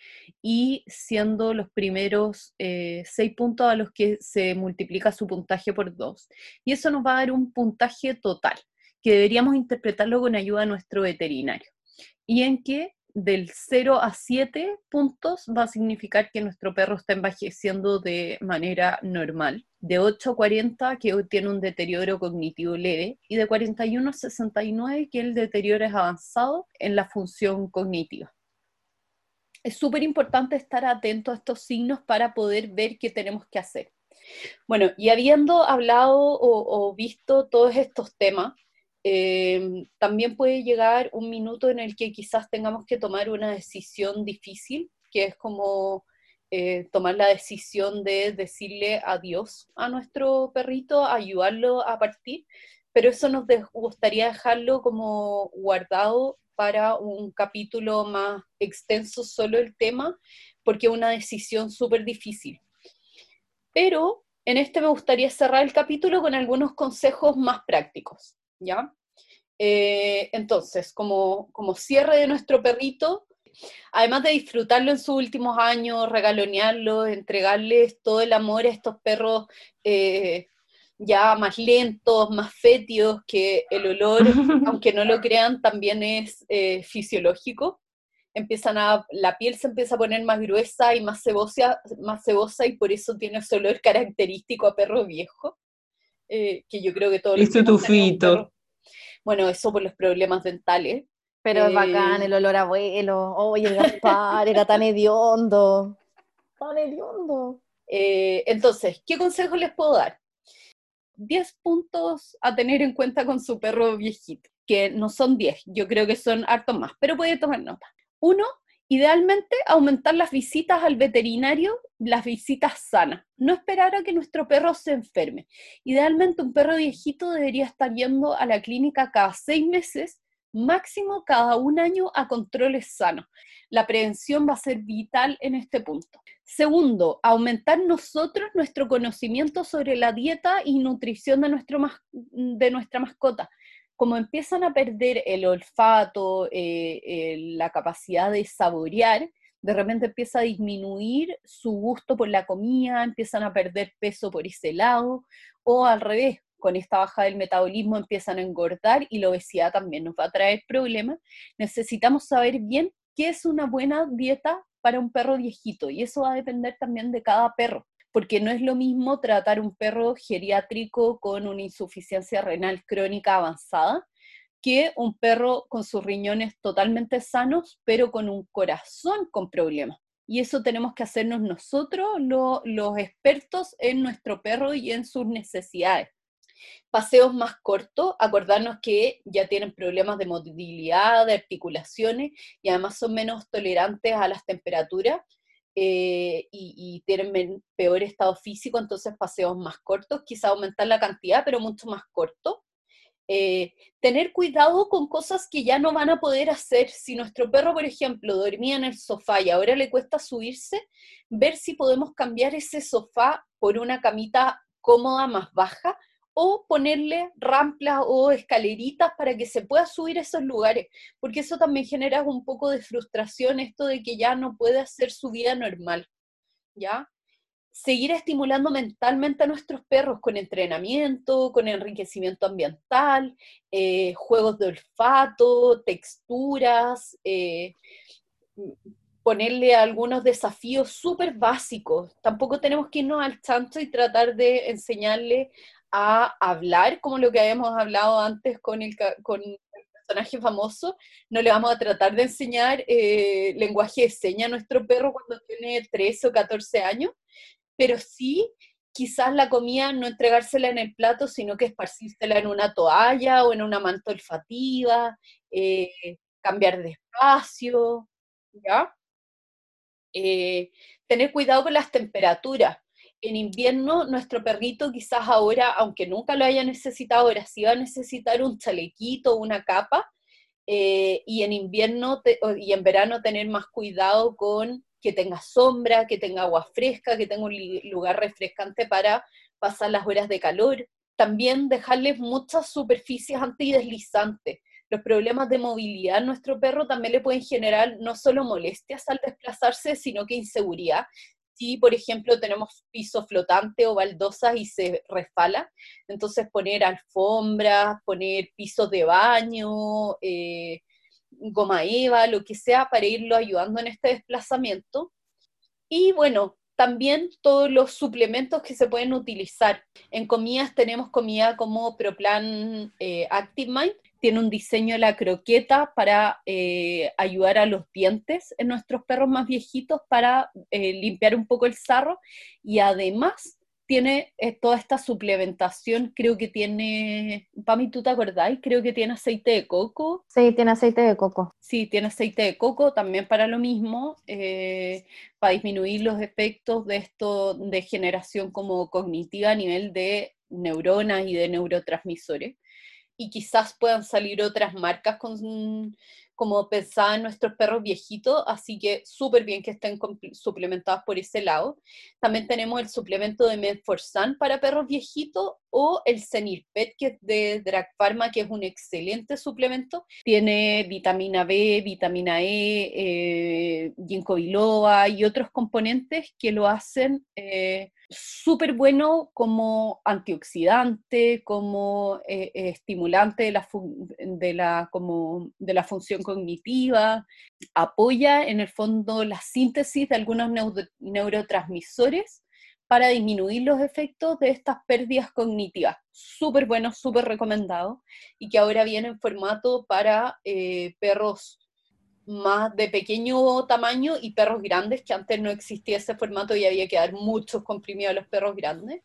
[SPEAKER 4] y siendo los primeros 6 eh, puntos a los que se multiplica su puntaje por 2. Y eso nos va a dar un puntaje total, que deberíamos interpretarlo con ayuda de nuestro veterinario. Y en que del 0 a 7 puntos va a significar que nuestro perro está envejeciendo de manera normal, de 8 a 40 que tiene un deterioro cognitivo leve y de 41 a 69 que el deterioro es avanzado en la función cognitiva. Es súper importante estar atento a estos signos para poder ver qué tenemos que hacer. Bueno, y habiendo hablado o, o visto todos estos temas, Em, también puede llegar un minuto en el que quizás tengamos que tomar una decisión difícil, que es como eh, tomar la decisión de decirle adiós a nuestro perrito, ayudarlo a partir, pero eso nos gustaría dejarlo como guardado para un capítulo más extenso solo el tema, porque es una decisión súper difícil. Pero en este me gustaría cerrar el capítulo con algunos consejos más prácticos. ¿Ya? Eh, entonces, como, como cierre de nuestro perrito, además de disfrutarlo en sus últimos años, regalonearlo, entregarles todo el amor a estos perros eh, ya más lentos, más fétidos, que el olor, aunque no lo crean, también es eh, fisiológico. Empiezan a, la piel se empieza a poner más gruesa y más cebosa, más cebosa y por eso tiene ese olor característico a perro viejo, que yo creo que todos
[SPEAKER 3] los tufito.
[SPEAKER 4] Bueno, eso por los problemas dentales.
[SPEAKER 2] Pero es bacán eh, el olor a abuelo. Oye, el Gaspar era tan hediondo. Tan hediondo.
[SPEAKER 4] Eh, entonces, ¿qué consejo les puedo dar? 10 puntos a tener en cuenta con su perro viejito, que no son 10, yo creo que son hartos más, pero puede tomar nota. Uno, idealmente aumentar las visitas al veterinario, las visitas sanas, no esperar a que nuestro perro se enferme. Idealmente un perro viejito debería estar yendo a la clínica cada seis meses máximo cada un año a controles sanos. La prevención va a ser vital en este punto. Segundo, aumentar nosotros nuestro conocimiento sobre la dieta y nutrición de, nuestro de nuestra mascota. Como empiezan a perder el olfato, eh, la capacidad de saborear, de repente empieza a disminuir su gusto por la comida, empiezan a perder peso por ese lado, o al revés, con esta baja del metabolismo empiezan a engordar y la obesidad también nos va a traer problemas, necesitamos saber bien qué es una buena dieta para un perro viejito y eso va a depender también de cada perro, porque no es lo mismo tratar un perro geriátrico con una insuficiencia renal crónica avanzada que un perro con sus riñones totalmente sanos, pero con un corazón con problemas. Y eso tenemos que hacernos nosotros, los expertos en nuestro perro y en sus necesidades paseos más cortos, acordarnos que ya tienen problemas de movilidad, de articulaciones y además son menos tolerantes a las temperaturas eh, y, tienen peor estado físico, entonces paseos más cortos, quizá aumentar la cantidad, pero mucho más corto. Eh, tener cuidado con cosas que ya no van a poder hacer. Si nuestro perro, por ejemplo, dormía en el sofá y ahora le cuesta subirse, ver si podemos cambiar ese sofá por una camita cómoda, más baja, o ponerle ramplas o escaleritas para que se pueda subir a esos lugares, porque eso también genera un poco de frustración, esto de que ya no puede hacer su vida normal, ¿ya? Seguir estimulando mentalmente a nuestros perros con entrenamiento, con enriquecimiento ambiental, eh, juegos de olfato, texturas, eh, ponerle algunos desafíos súper básicos. Tampoco tenemos que irnos al chancho y tratar de enseñarle a hablar como lo que habíamos hablado antes con el, con el personaje famoso, no le vamos a tratar de enseñar eh, lenguaje de señas a nuestro perro cuando tiene 13 o 14 años, pero sí quizás la comida no entregársela en el plato, sino que esparcírsela en una toalla o en una manta olfativa, eh, cambiar de espacio, ¿ya? Eh, tener cuidado con las temperaturas en invierno nuestro perrito quizás ahora, aunque nunca lo haya necesitado, ahora sí va a necesitar un chalequito, una capa, eh, y en invierno y en verano tener más cuidado con que tenga sombra, que tenga agua fresca, que tenga un lugar refrescante para pasar las horas de calor. También dejarles muchas superficies antideslizantes. Los problemas de movilidad en nuestro perro también le pueden generar no solo molestias al desplazarse, sino que inseguridad si, por ejemplo, tenemos piso flotante o baldosas y se resfala, entonces poner alfombras, poner pisos de baño, eh, goma eva, lo que sea, para irlo ayudando en este desplazamiento. Y bueno, también todos los suplementos que se pueden utilizar. En comidas tenemos comida como Proplan eh, Active Mind, tiene un diseño la croqueta para eh, ayudar a los dientes en nuestros perros más viejitos para eh, limpiar un poco el sarro y además tiene eh, toda esta suplementación, creo que tiene, Pami, ¿tú te acordáis? Creo que tiene aceite de coco.
[SPEAKER 2] Sí, tiene aceite de coco.
[SPEAKER 4] Sí, tiene aceite de coco también para lo mismo, para disminuir los efectos de esto de generación como cognitiva a nivel de neuronas y de neurotransmisores y quizás puedan salir otras marcas con, como pensaba en nuestros perros viejitos, así que súper bien que estén suplementados por ese lado. También tenemos el suplemento de Medforsan para perros viejitos o el Senilpet, que es de Drag Pharma, que es un excelente suplemento. Tiene vitamina B, vitamina E, eh, ginkgo biloba y otros componentes que lo hacen eh, súper bueno como antioxidante, como eh, estimulante de la, de, la, como de la función cognitiva, apoya en el fondo la síntesis de algunos neurotransmisores para disminuir los efectos de estas pérdidas cognitivas. Súper bueno, súper recomendado, y que ahora viene en formato para eh, perros más de pequeño tamaño y perros grandes, que antes no existía ese formato y había que dar muchos comprimidos a los perros grandes.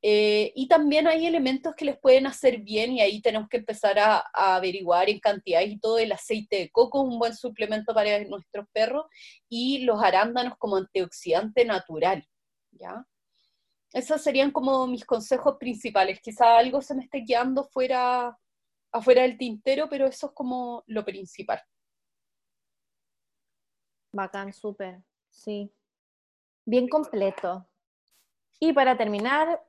[SPEAKER 4] Eh, y también hay elementos que les pueden hacer bien y ahí tenemos que empezar a, averiguar en cantidad y todo. El aceite de coco es un buen suplemento para nuestros perros y los arándanos como antioxidante natural, ¿ya? Esos serían como mis consejos principales. Quizá algo se me esté quedando fuera, afuera del tintero, pero eso es como lo principal.
[SPEAKER 2] Bacán, súper, sí. Bien completo. Y para terminar,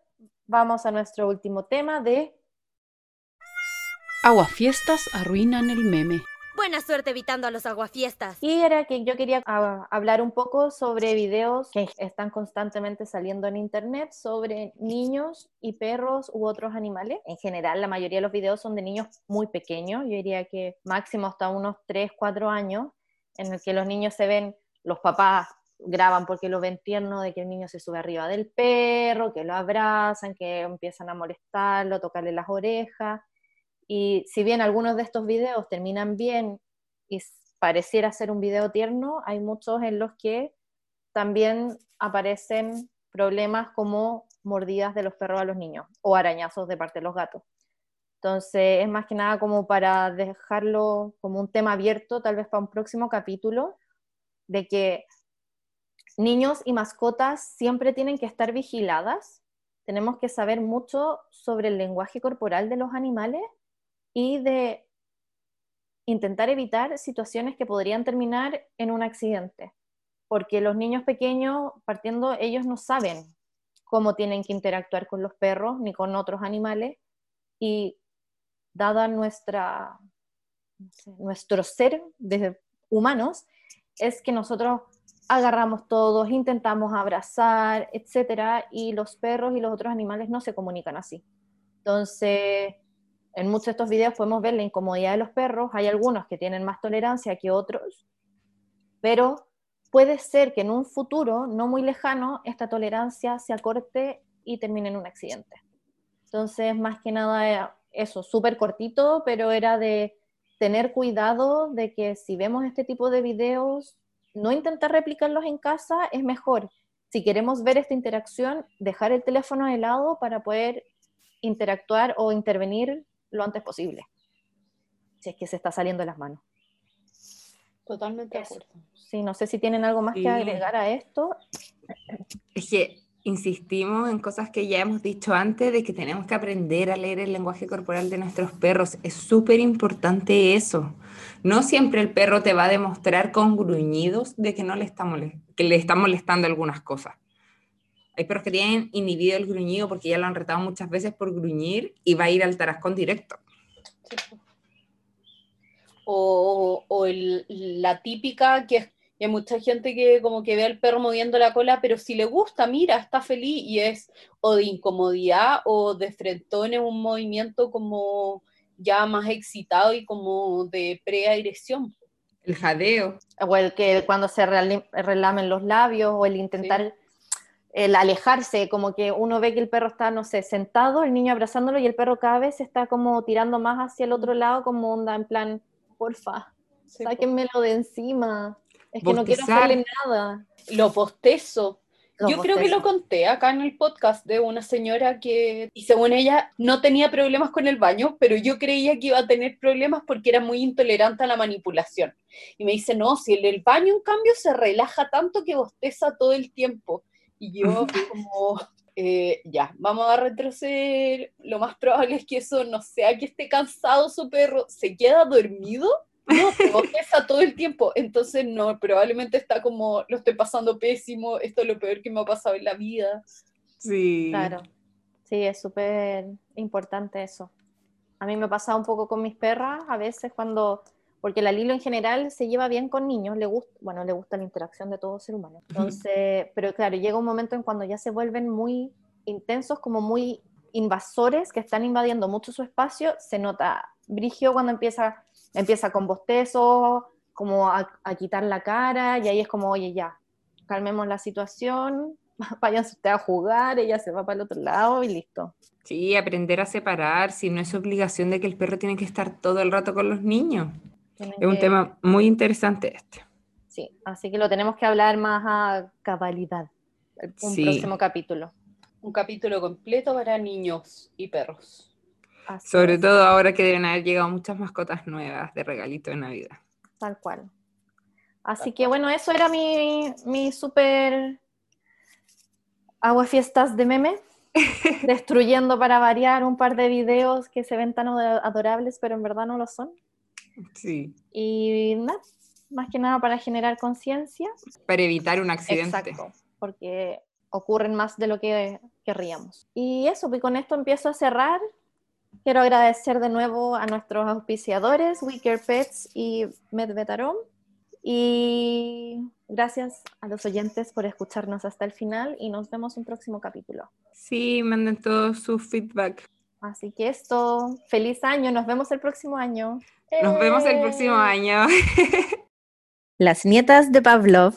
[SPEAKER 2] vamos a nuestro último tema de...
[SPEAKER 1] Aguafiestas arruinan el meme.
[SPEAKER 5] Buena suerte evitando a los aguafiestas.
[SPEAKER 2] Y era que yo quería ah, hablar un poco sobre videos que están constantemente saliendo en internet sobre niños y perros u otros animales. En general, la mayoría de los videos son de niños muy pequeños. Yo diría que máximo hasta unos 3, 4 años, en el que los niños se ven, los papás graban porque lo ven tierno de que el niño se sube arriba del perro, que lo abrazan, que empiezan a molestarlo, tocarle las orejas. Y si bien algunos de estos videos terminan bien y pareciera ser un video tierno, hay muchos en los que también aparecen problemas como mordidas de los perros a los niños o arañazos de parte de los gatos. Entonces es más que nada como para dejarlo como un tema abierto, tal vez para un próximo capítulo, de que niños y mascotas siempre tienen que estar vigiladas. Tenemos que saber mucho sobre el lenguaje corporal de los animales y de intentar evitar situaciones que podrían terminar en un accidente, porque los niños pequeños, partiendo, ellos no saben cómo tienen que interactuar con los perros ni con otros animales, y dada nuestra, nuestro ser de humanos, es que nosotros agarramos todos, intentamos abrazar, etcétera, y los perros y los otros animales no se comunican así. Entonces, en muchos de estos videos podemos ver la incomodidad de los perros, hay algunos que tienen más tolerancia que otros, pero puede ser que en un futuro no muy lejano esta tolerancia se acorte y termine en un accidente. Entonces, más que nada eso, súper cortito, pero era de tener cuidado de que si vemos este tipo de videos, no intentar replicarlos en casa es mejor. Si queremos ver esta interacción, dejar el teléfono de lado para poder interactuar o intervenir lo antes posible, si es que se está saliendo de las manos.
[SPEAKER 4] Totalmente de acuerdo.
[SPEAKER 2] Sí, no sé si tienen algo más que agregar a esto.
[SPEAKER 3] Es que insistimos en cosas que ya hemos dicho antes, de que tenemos que aprender a leer el lenguaje corporal de nuestros perros. Es súper importante eso. No siempre el perro te va a demostrar con gruñidos de que no le está, que le está molestando algunas cosas. Hay perros que tienen inhibido el gruñido porque ya lo han retado muchas veces por gruñir y va a ir al tarascón directo.
[SPEAKER 4] O, la típica que hay mucha gente que como que ve al perro moviendo la cola, pero si le gusta, mira, está feliz y es o de incomodidad o de frentón en un movimiento como ya más excitado y como de preagresión.
[SPEAKER 3] El jadeo.
[SPEAKER 2] O el que cuando se relamen los labios o el intentar el alejarse, como que uno ve que el perro está, no sé, sentado, el niño abrazándolo y el perro cada vez está como tirando más hacia el otro lado, como onda en plan, porfa, sáquenmelo de encima. Es que no quiero hacerle nada.
[SPEAKER 4] Lo postezo. Yo creo que lo conté acá en el podcast de una señora que, y según ella, no tenía problemas con el baño, pero yo creía que iba a tener problemas porque era muy intolerante a la manipulación. Y me dice, no, si el, el baño en cambio se relaja tanto que bosteza todo el tiempo. Y yo como, eh, ya, vamos a retroceder, lo más probable es que eso no sea que esté cansado su perro, se queda dormido, no, bosteza todo el tiempo, entonces no, probablemente está como, lo estoy pasando pésimo, esto es lo peor que me ha pasado en la vida.
[SPEAKER 3] Sí.
[SPEAKER 2] Claro, sí, es súper importante eso. A mí me pasa un poco con mis perras, a veces cuando porque la Lilo en general se lleva bien con niños, le gusta, bueno, le gusta la interacción de todo ser humano. Entonces, pero claro, llega un momento en cuando ya se vuelven muy intensos, como muy invasores que están invadiendo mucho su espacio, se nota brigio cuando empieza, empieza con bostezos, como a, quitar la cara, y ahí es como, oye, ya, calmemos la situación, váyanse usted a jugar, ella se va para el otro lado y listo.
[SPEAKER 3] Sí, aprender a separar, si no es obligación de que el perro tiene que estar todo el rato con los niños. Es un tema muy interesante este.
[SPEAKER 2] Sí, así que lo tenemos que hablar más a cabalidad. Un próximo capítulo.
[SPEAKER 4] Un capítulo completo para niños y perros.
[SPEAKER 3] Sobre todo ahora que deben haber llegado muchas mascotas nuevas de regalito de Navidad.
[SPEAKER 2] Tal cual. Así que bueno, eso era mi, mi super aguafiestas de meme. destruyendo para variar un par de videos que se ven tan adorables, pero en verdad no lo son.
[SPEAKER 3] Sí.
[SPEAKER 2] Y nada, más que nada para generar conciencia.
[SPEAKER 3] Para evitar un accidente.
[SPEAKER 2] Exacto, porque ocurren más de lo que querríamos. Y eso, y pues con esto empiezo a cerrar. Quiero agradecer de nuevo a nuestros auspiciadores, Wicker Pets y Medvetarom. Y gracias a los oyentes por escucharnos hasta el final y nos vemos en un próximo capítulo.
[SPEAKER 3] Sí, manden todo su feedback.
[SPEAKER 2] Así que esto, feliz año, nos vemos el próximo año.
[SPEAKER 3] Nos vemos el próximo año.
[SPEAKER 2] Las nietas de Pavlov